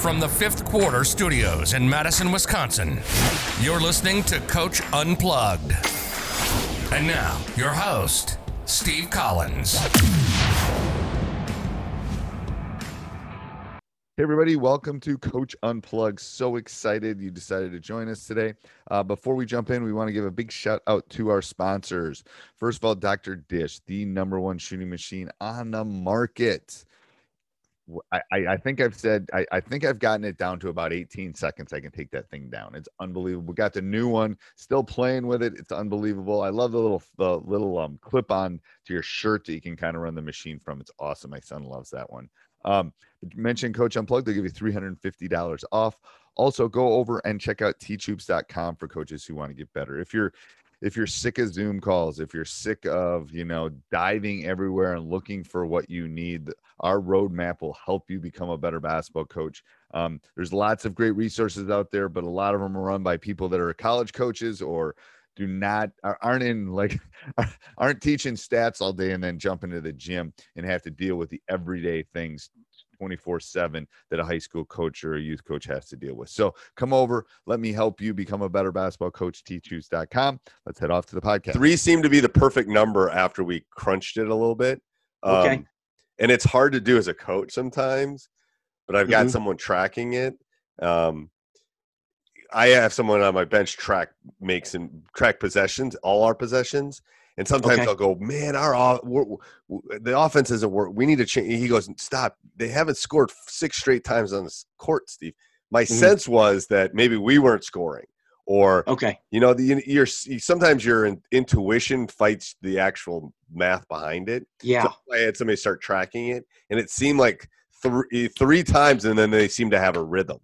From the fifth quarter studios in Madison, Wisconsin, you're listening to Coach Unplugged. And now, your host, Steve Collins. Hey, everybody, welcome to Coach Unplugged. So excited you decided to join us today. Uh, before we jump in, we want to give a big shout out to our sponsors. First of all, Dr. Dish, the number one shooting machine on the market. I, I think I've said I, I, think I've gotten it down to about 18 seconds. I can take that thing down. It's unbelievable. We got the new one, still playing with it. It's unbelievable. I love the little the little um clip on to your shirt that you can kind of run the machine from. It's awesome. My son loves that one. Um, mention Coach Unplugged, they'll give you $350 off. Also, go over and check out teachhoops.com for coaches who want to get better. If you're if you're sick of Zoom calls, if you're sick of, you know, diving everywhere and looking for what you need, our roadmap will help you become a better basketball coach. Um, there's lots of great resources out there, but a lot of them are run by people that are college coaches or do not aren't in like aren't teaching stats all day and then jump into the gym and have to deal with the everyday things 24 7 that a high school coach or a youth coach has to deal with. So come over, let me help you become a better basketball coach, teachhoops.com. Let's head off to the podcast. Three seemed to be the perfect number after we crunched it a little bit. Um, okay. And it's hard to do as a coach sometimes, but I've got mm-hmm. someone tracking it. Um, I have someone on my bench track makes and track possessions, all our possessions, and sometimes okay. I'll go, man, our the offense isn't work. We need to change. He goes, stop. They haven't scored six straight times on this court, Steve. My mm-hmm. sense was that maybe we weren't scoring, or okay, you know, the your sometimes your intuition fights the actual math behind it. Yeah, so I had somebody start tracking it, and it seemed like three three times, and then they seemed to have a rhythm.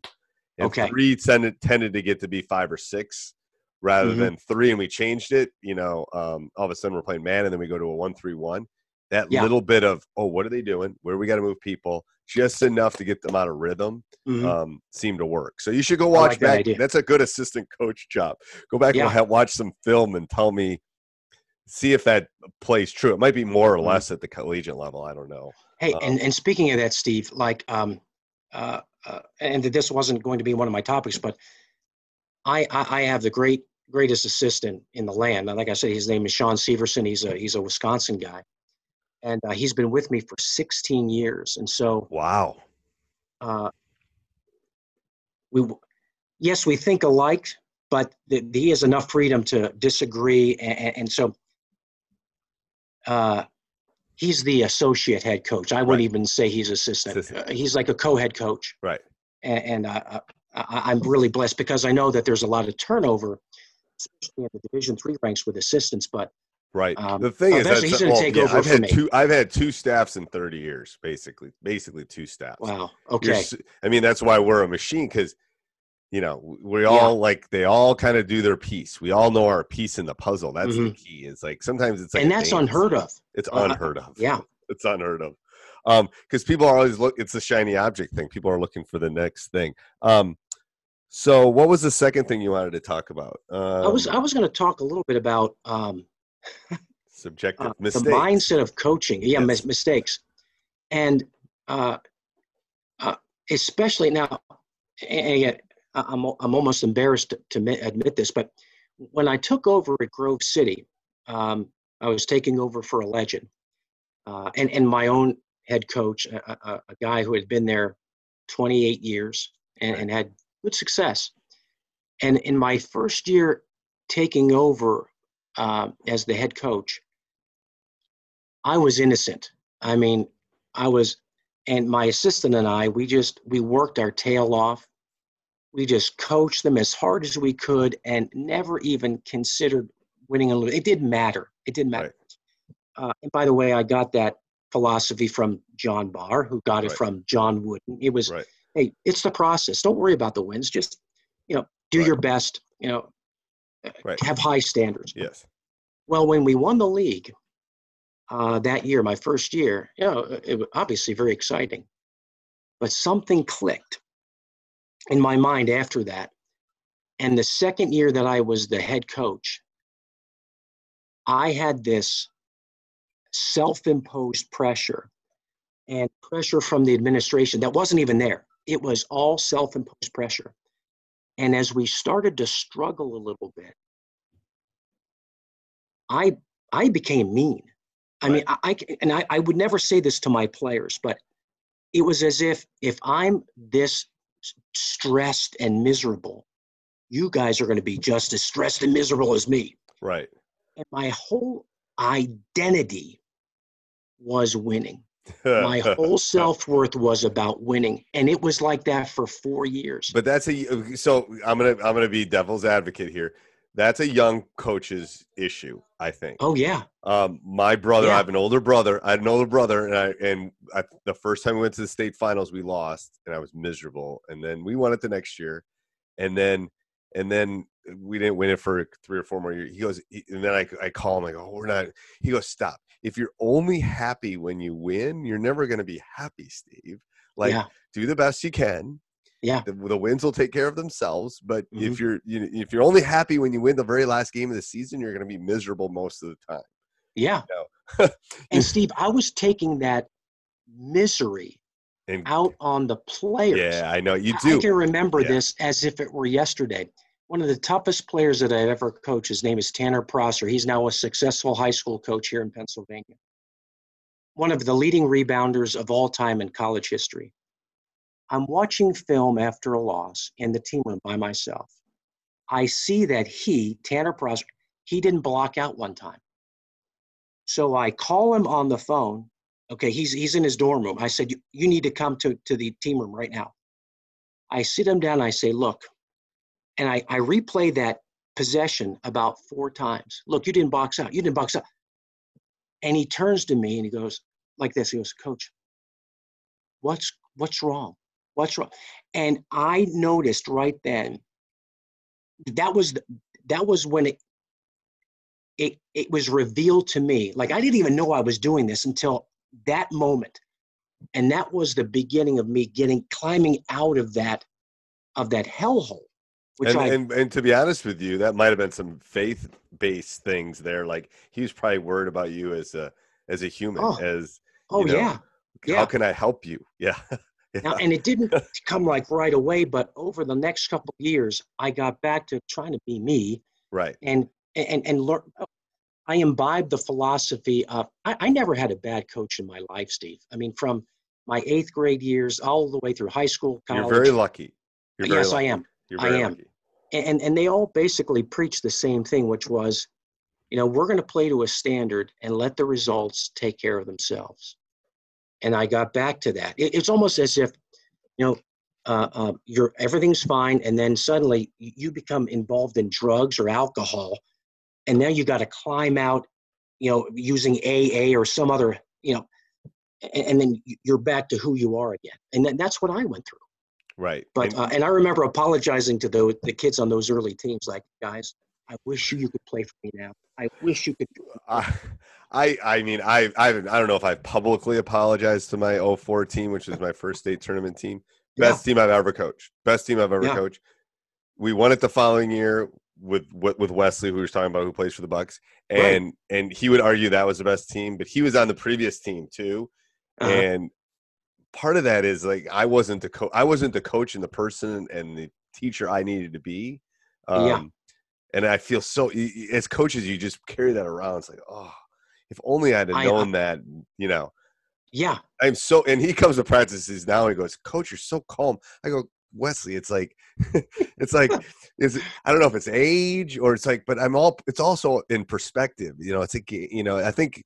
And okay, three tended tended to get to be five or six rather mm-hmm. than three and we changed it you know um, all of a sudden we're playing man and then we go to a one three one that yeah. little bit of oh what are they doing where we got to move people just enough to get them out of rhythm mm-hmm. um, seemed to work so you should go watch like back that that's a good assistant coach job go back yeah. and watch some film and tell me see if that plays true it might be more or mm-hmm. less at the collegiate level i don't know hey um, and, and speaking of that steve like um uh, uh and this wasn't going to be one of my topics but I, I, have the great greatest assistant in the land. And like I said, his name is Sean Severson. He's a he's a Wisconsin guy, and uh, he's been with me for 16 years. And so, wow. Uh, we yes, we think alike, but the, the, he has enough freedom to disagree, and, and so. Uh, he's the associate head coach. I wouldn't even say he's assistant. assistant. Uh, he's like a co-head coach. Right. And, and uh, I, am really blessed because I know that there's a lot of turnover, especially in the Division three ranks with assistants. But right, um, the thing is, he's going to well, take yeah, over I've had me. two. I've had two staffs in 30 years, basically, basically two staffs. Wow. Okay. You're, I mean, that's why we're a machine because you know we all yeah. like they all kind of do their piece. We all know our piece in the puzzle. That's mm-hmm. the key. Is like sometimes it's like and that's unheard of. It's uh, unheard of. Yeah, it's unheard of. Um, because people are always look. It's a shiny object thing. People are looking for the next thing. Um, so what was the second thing you wanted to talk about? Um, I was I was going to talk a little bit about um, subjective uh, mistakes. the mindset of coaching. Yeah, mis- mistakes, and uh, uh, especially now. And yet, I'm I'm almost embarrassed to, admit this, but when I took over at Grove City, um, I was taking over for a legend, uh, and and my own head coach, a, a, a, guy who had been there 28 years and, and had success. And in my first year taking over uh, as the head coach, I was innocent. I mean, I was, and my assistant and I, we just we worked our tail off. We just coached them as hard as we could, and never even considered winning a little. It didn't matter. It didn't matter. Right. Uh, and by the way, I got that philosophy from John Barr, who got it right. from John Wooden. It was, right. Hey, it's the process. Don't worry about the wins. Just, you know, do right. your best. You know, have high standards. Yes. Well, when we won the league uh, that year, my first year, you know, it was obviously very exciting, but something clicked in my mind after that. And the second year that I was the head coach, I had this self imposed pressure and pressure from the administration that wasn't even there. It was all self imposed pressure. And as we started to struggle a little bit, I I became mean. I mean, I, I and I, I would never say this to my players, but it was as if if I'm this stressed and miserable, you guys are going to be just as stressed and miserable as me. Right. And my whole identity was winning. My whole self worth was about winning, and it was like that for four years. But that's a so I'm gonna I'm gonna be devil's advocate here. That's a young coach's issue, I think. Oh yeah. Um, my brother, yeah. I have an older brother. I had an older brother, and I and I, the first time we went to the state finals, we lost, and I was miserable. And then we won it the next year, and then and then we didn't win it for three or four more years. He goes, and then I I call him like, oh, we're not. He goes, stop if you're only happy when you win, you're never going to be happy, Steve. Like, yeah. do the best you can. Yeah, the, the, wins will take care of themselves. But mm-hmm. if you're you if you're only happy when you win the very last game of the season, you're going to be miserable most of the time. Yeah. You know? and Steve, I was taking that misery and, out on the players. Yeah, I know you do. I can remember yeah. this as if it were yesterday one of the toughest players that I've ever coached. His name is Tanner Prosser. He's now a successful high school coach here in Pennsylvania. One of the leading rebounders of all time in college history. I'm watching film after a loss in the team room by myself. I see that he, Tanner Prosser, he didn't block out one time. So I call him on the phone. Okay, he's he's in his dorm room. I said, you, you need to come to, to the team room right now. I sit him down. I say, look, and I, I replay that possession about four times. Look, you didn't box out. You didn't box out. And he turns to me and he goes like this. He goes, Coach, what's what's wrong? What's wrong? And I noticed right then that was that was when it it it was revealed to me. Like I didn't even know I was doing this until that moment. And that was the beginning of me getting climbing out of that of that hellhole and, I, and, and to be honest with you, that might have been some faith based things there. Like he was probably worried about you as a as a human, oh, as oh know, yeah, yeah. How can I help you? Yeah. yeah. Now, and it didn't come like right away, but over the next couple of years, I got back to trying to be me. Right. And and and learn. Oh, I imbibed the philosophy of. I, I never had a bad coach in my life, Steve. I mean, from my eighth grade years all the way through high school, college. You're very lucky. You're very yes, lucky. I am. I am. Lucky. And, and they all basically preach the same thing, which was, you know, we're going to play to a standard and let the results take care of themselves. And I got back to that. It, it's almost as if, you know, uh, uh, you're everything's fine, and then suddenly you become involved in drugs or alcohol, and now you got to climb out, you know, using AA or some other, you know, and, and then you're back to who you are again. And then that's what I went through. Right. But and, uh, and I remember apologizing to the the kids on those early teams, like guys, I wish you could play for me now. I wish you could. I, I I mean I I I don't know if I've publicly apologized to my 04 team, which is my first state tournament team. Best yeah. team I've ever coached. Best team I've ever yeah. coached. We won it the following year with with Wesley, who was talking about, who plays for the Bucks, and right. and he would argue that was the best team, but he was on the previous team too, uh-huh. and part of that is like I wasn't the coach. I wasn't the coach and the person and the teacher I needed to be. Um, yeah. And I feel so as coaches, you just carry that around. It's like, oh, if only I'd have known I, that, you know. Yeah. I'm so, and he comes to practices now. And he goes, Coach, you're so calm. I go, Wesley, it's like, it's like, is I don't know if it's age or it's like, but I'm all. It's also in perspective. You know, it's like, you know, I think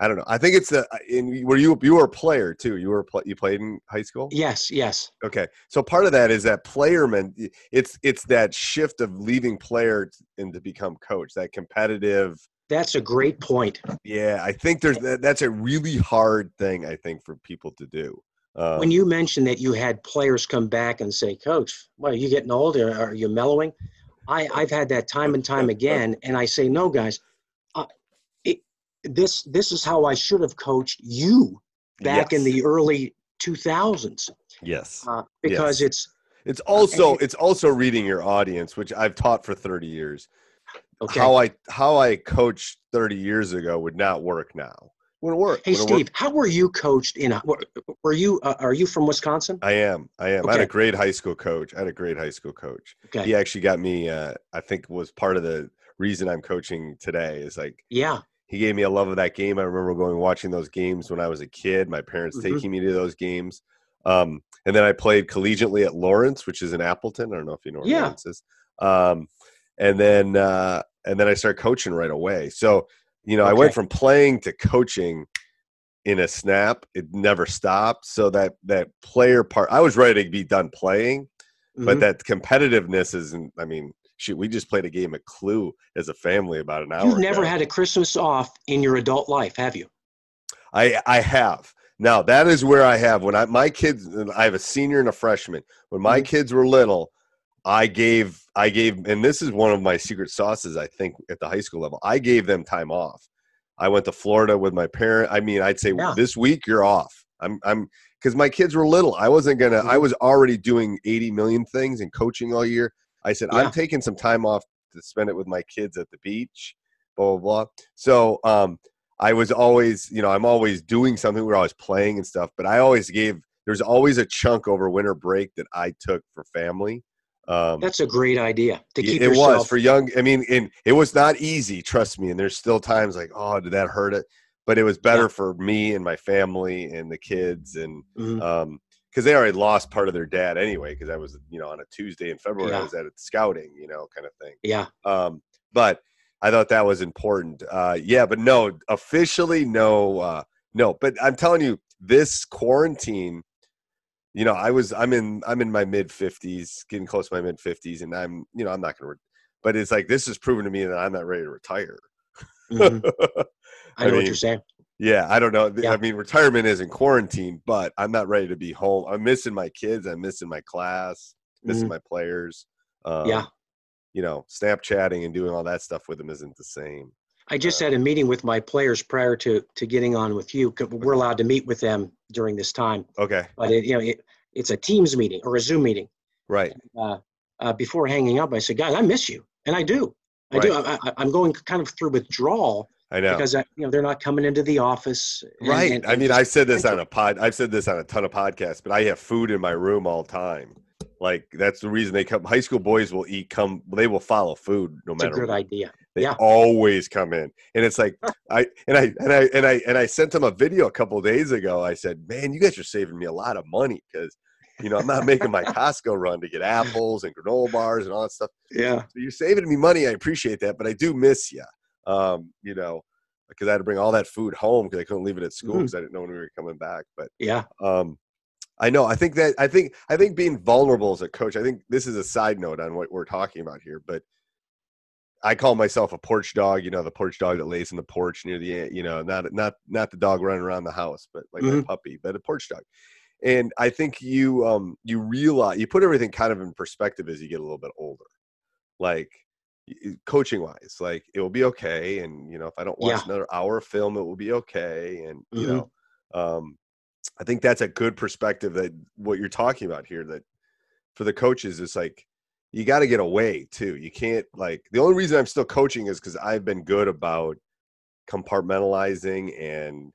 I don't know. I think it's the in were you you were a player too. You were you played in high school. Yes, yes. Okay, so part of that is that playerman. It's it's that shift of leaving player and to become coach. That competitive. That's a great point. Yeah, I think there's that, that's a really hard thing. I think for people to do. Um, when you mentioned that you had players come back and say, "Coach, what are you getting older? Are you mellowing?" I I've had that time and time again, and I say, "No, guys." This this is how I should have coached you back yes. in the early 2000s. Yes. Uh, because yes. it's it's also it's also reading your audience, which I've taught for 30 years. Okay. How I how I coached 30 years ago would not work now. Wouldn't work. Hey Steve, work. how were you coached in? Were you uh, are you from Wisconsin? I am. I am. Okay. I had a great high school coach. I had a great high school coach. Okay. He actually got me. Uh, I think was part of the reason I'm coaching today. Is like yeah he gave me a love of that game. I remember going watching those games when I was a kid. My parents mm-hmm. taking me to those games. Um, and then I played collegiately at Lawrence, which is in Appleton. I don't know if you know where yeah. Lawrence is. Um, and then uh, and then I started coaching right away. So you know, okay. I went from playing to coaching in a snap. It never stopped. So that that player part, I was ready to be done playing, mm-hmm. but that competitiveness isn't. I mean, shoot, we just played a game of Clue as a family about an hour. You've never ago. had a Christmas off in your adult life, have you? I I have. Now that is where I have when I my kids. I have a senior and a freshman. When my mm-hmm. kids were little, I gave I gave, and this is one of my secret sauces. I think at the high school level, I gave them time off. I went to Florida with my parent. I mean, I'd say yeah. this week you're off. I'm I'm because my kids were little. I wasn't gonna. Mm-hmm. I was already doing 80 million things and coaching all year. I said, yeah. I'm taking some time off to spend it with my kids at the beach, blah, blah, blah. So um, I was always, you know, I'm always doing something. We're always playing and stuff, but I always gave, there's always a chunk over winter break that I took for family. Um, That's a great idea to keep. It yourself- was for young. I mean, and it was not easy. Trust me. And there's still times like, oh, did that hurt it? But it was better yeah. for me and my family and the kids. And mm-hmm. um, because they already lost part of their dad anyway. Because I was, you know, on a Tuesday in February, yeah. I was at scouting, you know, kind of thing. Yeah. Um, but I thought that was important. Uh, yeah, but no, officially, no, uh, no. But I'm telling you, this quarantine, you know, I was, I'm in, I'm in my mid 50s, getting close to my mid 50s, and I'm, you know, I'm not gonna. Re- but it's like this has proven to me that I'm not ready to retire. Mm-hmm. I know mean, what you're saying. Yeah, I don't know. Yeah. I mean, retirement isn't quarantine, but I'm not ready to be home. I'm missing my kids. I'm missing my class, missing mm-hmm. my players. Um, yeah. You know, Snapchatting and doing all that stuff with them isn't the same. I just uh, had a meeting with my players prior to to getting on with you. We're allowed to meet with them during this time. Okay. But it, you know, it, it's a Teams meeting or a Zoom meeting. Right. Uh, uh, before hanging up, I said, "Guys, I miss you," and I do. I right. do. I, I'm going kind of through withdrawal I know because uh, you know they're not coming into the office. And, right. And, and I mean, I said this on a pod. I've said this on a ton of podcasts, but I have food in my room all the time. Like that's the reason they come. High school boys will eat. Come, they will follow food no it's matter. A good what. idea. They yeah. always come in, and it's like I and I and I and I and I sent them a video a couple days ago. I said, "Man, you guys are saving me a lot of money because." You know, I'm not making my Costco run to get apples and granola bars and all that stuff. Yeah. So you're saving me money. I appreciate that, but I do miss you. Um, you know, because I had to bring all that food home because I couldn't leave it at school because mm-hmm. I didn't know when we were coming back. But yeah, um, I know. I think that I think I think being vulnerable as a coach. I think this is a side note on what we're talking about here, but I call myself a porch dog. You know, the porch dog that lays in the porch near the you know not not not the dog running around the house, but like mm-hmm. puppy, but a porch dog. And I think you um you realize you put everything kind of in perspective as you get a little bit older. Like coaching wise like it will be okay and you know if i don't watch yeah. another hour of film it will be okay and you mm-hmm. know um i think that's a good perspective that what you're talking about here that for the coaches it's like you got to get away too you can't like the only reason i'm still coaching is because i've been good about compartmentalizing and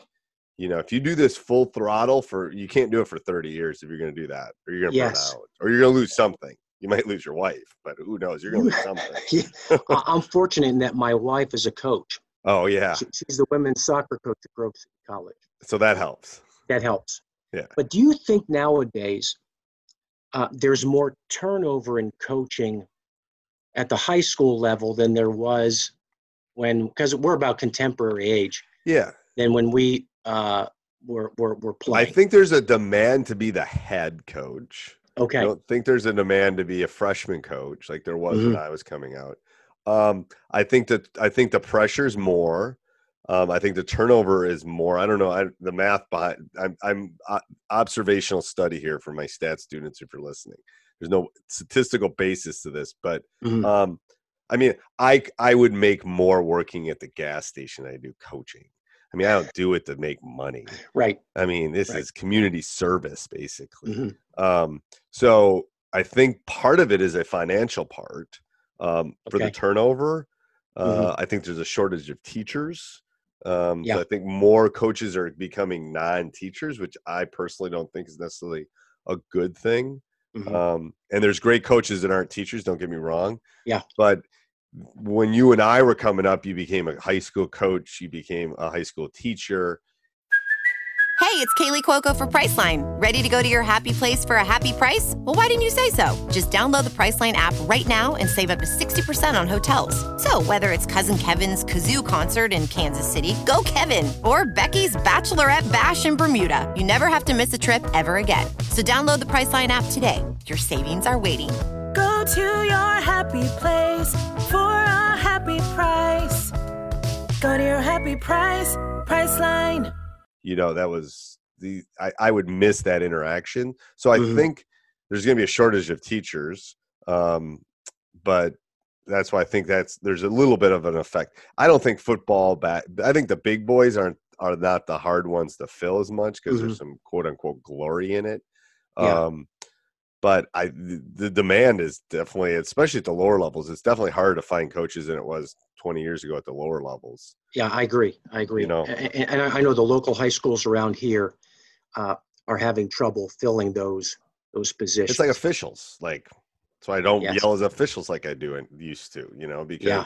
you know if you do this full throttle for you can't do it for 30 years if you're going to do that or you're going to yes. burn out or you're going to lose something you might lose your wife, but who knows? You're going to lose something. yeah. I'm fortunate in that my wife is a coach. Oh yeah, she, she's the women's soccer coach at Grove City College. So that helps. That helps. Yeah. But do you think nowadays uh, there's more turnover in coaching at the high school level than there was when because we're about contemporary age. Yeah. Than when we uh, were, were were playing. I think there's a demand to be the head coach. Okay. I don't think there's a demand to be a freshman coach like there was mm-hmm. when I was coming out. Um, I think that I think the pressure's more. Um, I think the turnover is more. I don't know. I, the math behind. I'm, I'm uh, observational study here for my stat students. If you're listening, there's no statistical basis to this, but mm-hmm. um, I mean, I I would make more working at the gas station than I do coaching. I mean, I don't do it to make money. Right. I mean, this right. is community service basically. Mm-hmm. Um, so I think part of it is a financial part um, for okay. the turnover. Uh, mm-hmm. I think there's a shortage of teachers. Um, yeah. So I think more coaches are becoming non-teachers, which I personally don't think is necessarily a good thing. Mm-hmm. Um, and there's great coaches that aren't teachers. Don't get me wrong. Yeah. But when you and I were coming up, you became a high school coach, you became a high school teacher. Hey, it's Kaley Cuoco for Priceline. Ready to go to your happy place for a happy price? Well, why didn't you say so? Just download the Priceline app right now and save up to 60% on hotels. So, whether it's Cousin Kevin's Kazoo concert in Kansas City, go Kevin, or Becky's Bachelorette Bash in Bermuda, you never have to miss a trip ever again. So, download the Priceline app today. Your savings are waiting Go to your happy place for a happy price. Go to your happy price, Priceline. You know, that was the I, I would miss that interaction. So I mm-hmm. think there's going to be a shortage of teachers. Um, but that's why I think that's there's a little bit of an effect. I don't think football back. I think the big boys aren't are not the hard ones to fill as much because mm-hmm. there's some quote unquote glory in it. Yeah. Um, but I the demand is definitely, especially at the lower levels, it's definitely harder to find coaches than it was 20 years ago at the lower levels. Yeah, I agree. I agree. You know, and, and I know the local high schools around here uh, are having trouble filling those those positions. It's like officials, like so I don't yes. yell as officials like I do and used to, you know, because yeah.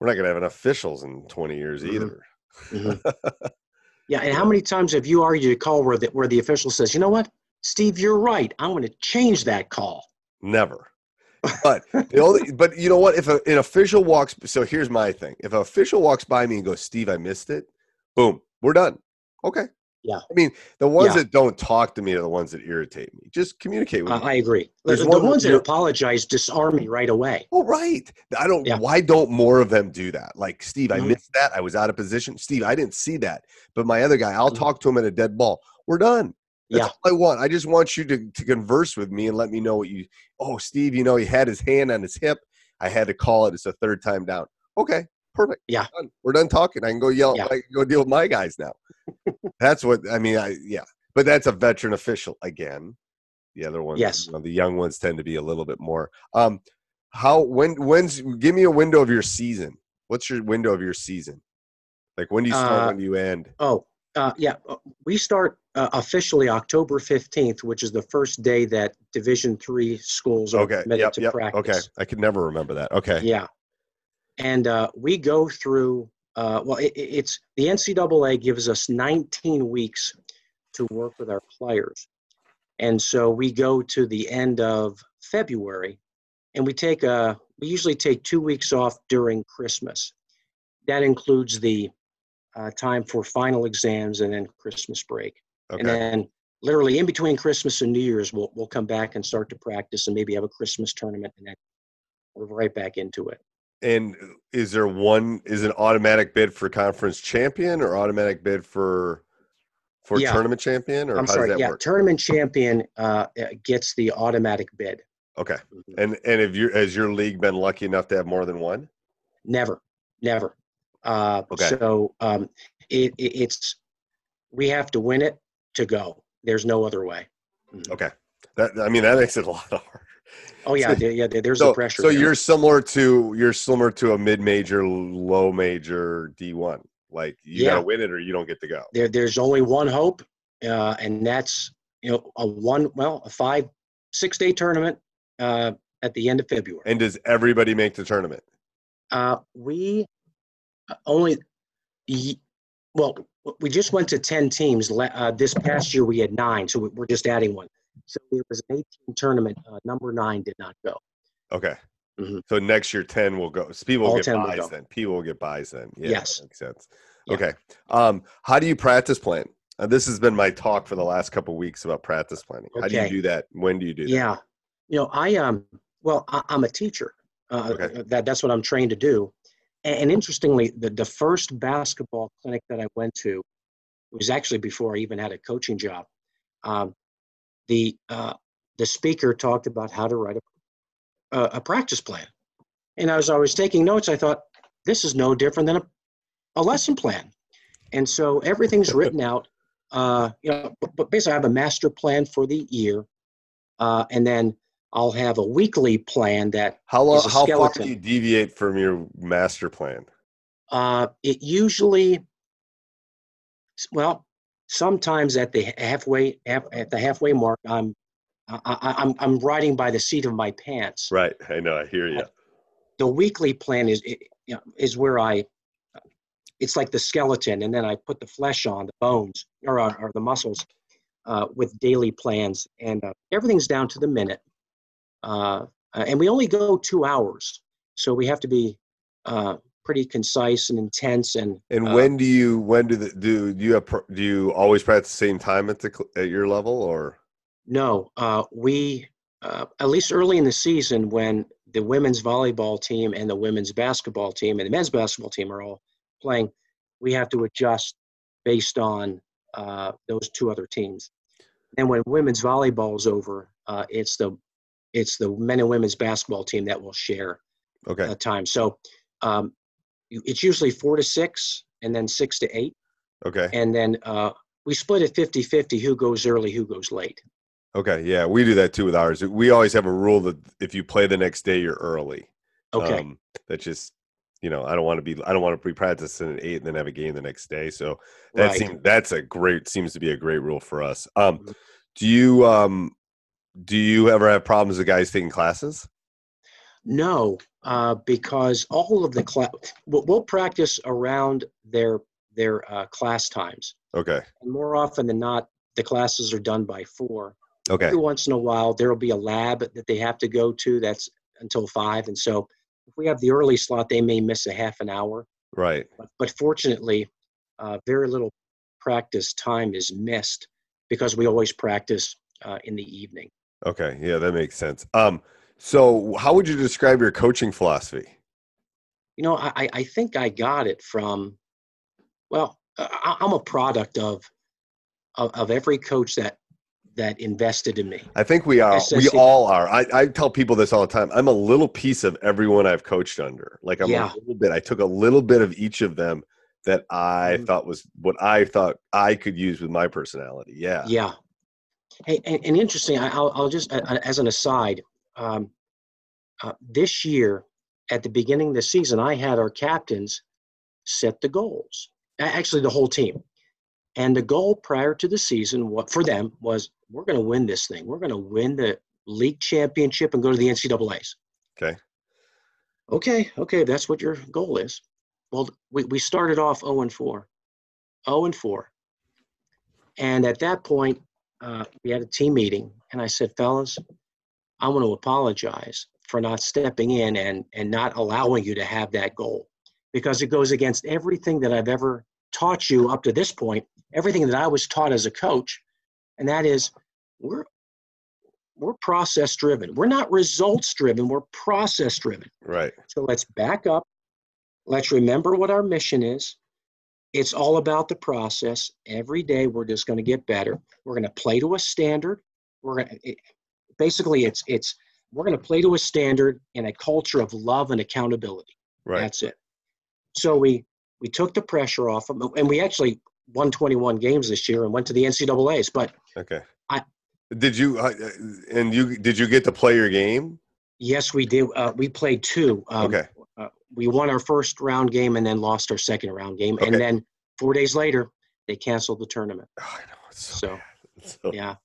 we're not going to have enough officials in 20 years mm-hmm. either. Mm-hmm. yeah, and how many times have you argued a call where the, where the official says, "You know what? Steve, you're right. I'm going to change that call. Never. But the only, but you know what? If a, an official walks, so here's my thing: if an official walks by me and goes, "Steve, I missed it," boom, we're done. Okay. Yeah. I mean, the ones yeah. that don't talk to me are the ones that irritate me. Just communicate with uh, me. I agree. There's the, one the ones that apologize disarm me right away. Oh, right. I don't. Yeah. Why don't more of them do that? Like Steve, I mm-hmm. missed that. I was out of position. Steve, I didn't see that. But my other guy, I'll mm-hmm. talk to him at a dead ball. We're done. That's yeah. all I want. I just want you to, to converse with me and let me know what you. Oh, Steve, you know, he had his hand on his hip. I had to call it. It's a third time down. Okay, perfect. Yeah, We're done, We're done talking. I can go yell. Yeah. I can go deal with my guys now. that's what I mean. I yeah, but that's a veteran official again. The other ones, yes, you know, the young ones tend to be a little bit more. Um, how when when's give me a window of your season? What's your window of your season? Like when do you start? Uh, when do you end? Oh, uh, yeah, uh, we start uh, officially October fifteenth, which is the first day that Division three schools are okay. permitted yep, to yep. practice. Okay, I could never remember that. Okay. Yeah, and uh, we go through. Uh, well, it, it's the NCAA gives us 19 weeks to work with our players, and so we go to the end of February, and we take a. We usually take two weeks off during Christmas. That includes the uh, time for final exams and then Christmas break. Okay. And then literally in between Christmas and New Year's, we'll, we'll come back and start to practice and maybe have a Christmas tournament and then we're right back into it. And is there one, is an automatic bid for conference champion or automatic bid for for yeah. tournament champion or I'm sorry, yeah, work? tournament champion uh, gets the automatic bid. Okay. Mm-hmm. And and if you has your league been lucky enough to have more than one? Never, never. Uh, okay. So um, it, it, it's we have to win it to go. There's no other way. Mm-hmm. Okay. That I mean that makes it a lot harder. Oh yeah, so, yeah. There's so, the pressure. So there. you're similar to you're similar to a mid major, low major D one. Like you yeah. gotta win it or you don't get to go. There, there's only one hope, uh, and that's you know a one well a five six day tournament uh, at the end of February. And does everybody make the tournament? Uh, we only well we just went to 10 teams uh, this past year we had nine so we're just adding one so it was an 18 tournament. Uh, number nine did not go. Okay. Mm-hmm. So next year, 10 will go. So people will get buys will then. People will get buys then. Yeah, yes. Makes sense. Yeah. Okay. Um, how do you practice plan? Uh, this has been my talk for the last couple weeks about practice planning. How do you do that? When do you do that? Yeah. You know, I um well, I, am a teacher. Uh, okay. That that's what I'm trained to do. And, interestingly, the the first basketball clinic that I went to was actually before I even had a coaching job. Um, the uh, the speaker talked about how to write a, a, a practice plan, and as I was taking notes, I thought this is no different than a, a lesson plan, and so everything's written out. Uh, you know, but basically, I have a master plan for the year, uh, and then I'll have a weekly plan that how long, how far do you deviate from your master plan? Uh, it usually, well, sometimes at the halfway at the halfway mark i'm I, am I'm, I'm riding by the seat of my pants. Right i know i hear you the weekly plan is is where i it's like the skeleton and then i put the flesh on the bones or, or the muscles uh, with daily plans and uh, everything's down to the minute uh, and we only go two hours. So we have to be uh, pretty concise and intense and and uh, when do you when do the do, do you have do you always practice the same time at the at your level or? No uh, we uh, at least early in the season when the women's volleyball team and the women's basketball team and the men's basketball team are all playing we have to adjust based on uh, those two other teams. And when women's volleyball is over uh, it's the it's the men and women's basketball team that will share okay uh, time so um, it's usually four to six and then six to eight. Okay. And then uh, we split it 50 50 who goes early, who goes late. Okay. Yeah. We do that too with ours. We always have a rule that if you play the next day, you're early. Okay. Um, that's just, you know, I don't want to be, I don't want to be practicing at eight and then have a game the next day. So that right. seems, that's a great, seems to be a great rule for us. Um, mm-hmm. do you, um, do you ever have problems with guys taking classes? No, uh, because all of the class we'll, we'll, practice around their their uh, class times. Okay. And more often than not, the classes are done by four. Okay. Every once in a while, there will be a lab that they have to go to. That's until five, and so if we have the early slot, they may miss a half an hour. Right. But, but fortunately, uh, very little practice time is missed because we always practice uh, in the evening. Okay. Yeah, that makes sense. Um, so, how would you describe your coaching philosophy? You know, I, I think I got it from, well, I, am a product of, of, of every coach that that invested in me. I think we are. SSC. We all are. I, I tell people this all the time. I'm a little piece of everyone I've coached under. Like I'm yeah. a little bit. I took a little bit of each of them that I mm-hmm. thought was what I thought I could use with my personality. Yeah. Yeah. Hey, and, and interesting. I, will I'll just as an aside um, uh, this year at the beginning of the season, I had our captains set the goals. Actually, the whole team. And the goal prior to the season, what for them was, we're going to win this thing. We're going to win the league championship and go to the NCAA's. Okay. Okay. Okay. That's what your goal is. Well, we, we started off 0 and 4. 0 and 4. And at that point, uh, we had a team meeting, and I said, fellas, I want to apologize for not stepping in and, and not allowing you to have that goal because it goes against everything that I've ever taught you up to this point, everything that I was taught as a coach, and that is we're we're process driven. We're not results driven, we're process driven. Right. So let's back up. Let's remember what our mission is. It's all about the process. Every day we're just going to get better. We're going to play to a standard. We're going to basically it's it's we're going to play to a standard and a culture of love and accountability. Right. That's it. So we we took the pressure off them, and we actually won 21 games this year and went to the NCAA's. But okay, I did you uh, and you did you get to play your game? Yes, we did. Uh, we played two. Um, okay. We won our first round game and then lost our second round game, okay. and then four days later they canceled the tournament. Oh, I know. It's so, so, so yeah.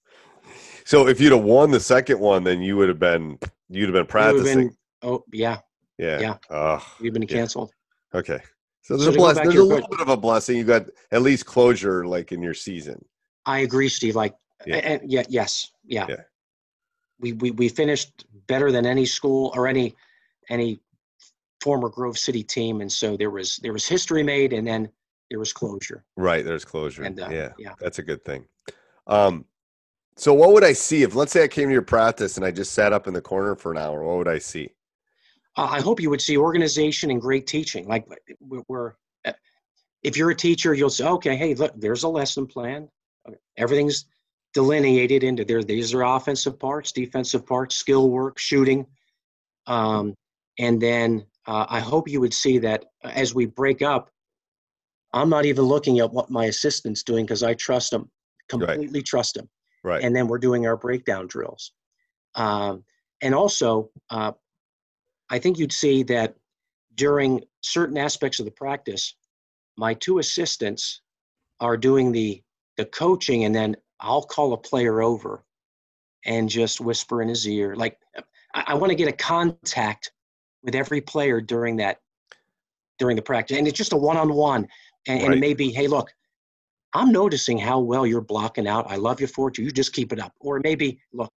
So if you'd have won the second one, then you would have been you'd have been practicing. Been, oh yeah. Yeah. Yeah. Oh, We've been canceled. Yeah. Okay. So there's, so a, bless, there's a little bit of a blessing. You got at least closure, like in your season. I agree, Steve. Like, yeah, and, yeah yes, yeah. yeah. We, we we finished better than any school or any any former Grove City team, and so there was there was history made, and then there was closure. Right, there's closure. And, uh, yeah, yeah, that's a good thing. Um, so what would I see if, let's say, I came to your practice and I just sat up in the corner for an hour? What would I see? Uh, I hope you would see organization and great teaching. Like we're, uh, if you're a teacher, you'll say, okay, hey, look, there's a lesson plan. Everything's delineated into there. These are offensive parts, defensive parts, skill work, shooting. Um, and then uh, I hope you would see that as we break up, I'm not even looking at what my assistant's doing because I trust them, completely right. trust them. Right. And then we're doing our breakdown drills. Um, and also, uh, I think you'd see that during certain aspects of the practice, my two assistants are doing the the coaching, and then I'll call a player over and just whisper in his ear. Like I, I want to get a contact with every player during that during the practice, and it's just a one-on-one. And, right. and it may be, hey, look, I'm noticing how well you're blocking out. I love you for it. You just keep it up. Or maybe, look,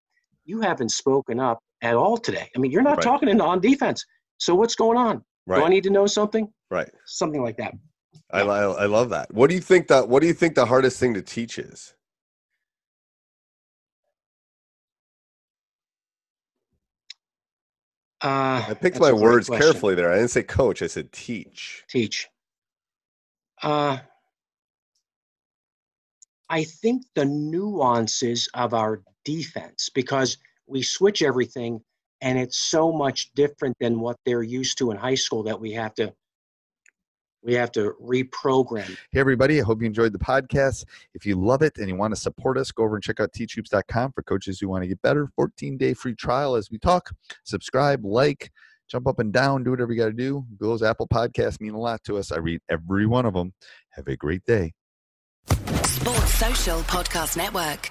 you haven't spoken up at all today. I mean, you're not right. talking in on defense. So what's going on? Right. Do I need to know something? Right. Something like that. I, I, I love that. What do you think that What do you think the hardest thing to teach is? Uh, I picked my words question. carefully there. I didn't say coach. I said teach. Teach. Uh, I think the nuances of our defense because we switch everything and it's so much different than what they're used to in high school that we have to we have to reprogram. Hey everybody, I hope you enjoyed the podcast. If you love it and you want to support us, go over and check out teachhoops.com for coaches who want to get better. 14-day free trial as we talk. Subscribe, like, jump up and down, do whatever you got to do. Those Apple podcasts mean a lot to us. I read every one of them. Have a great day. Sports Social Podcast Network.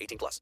18 plus.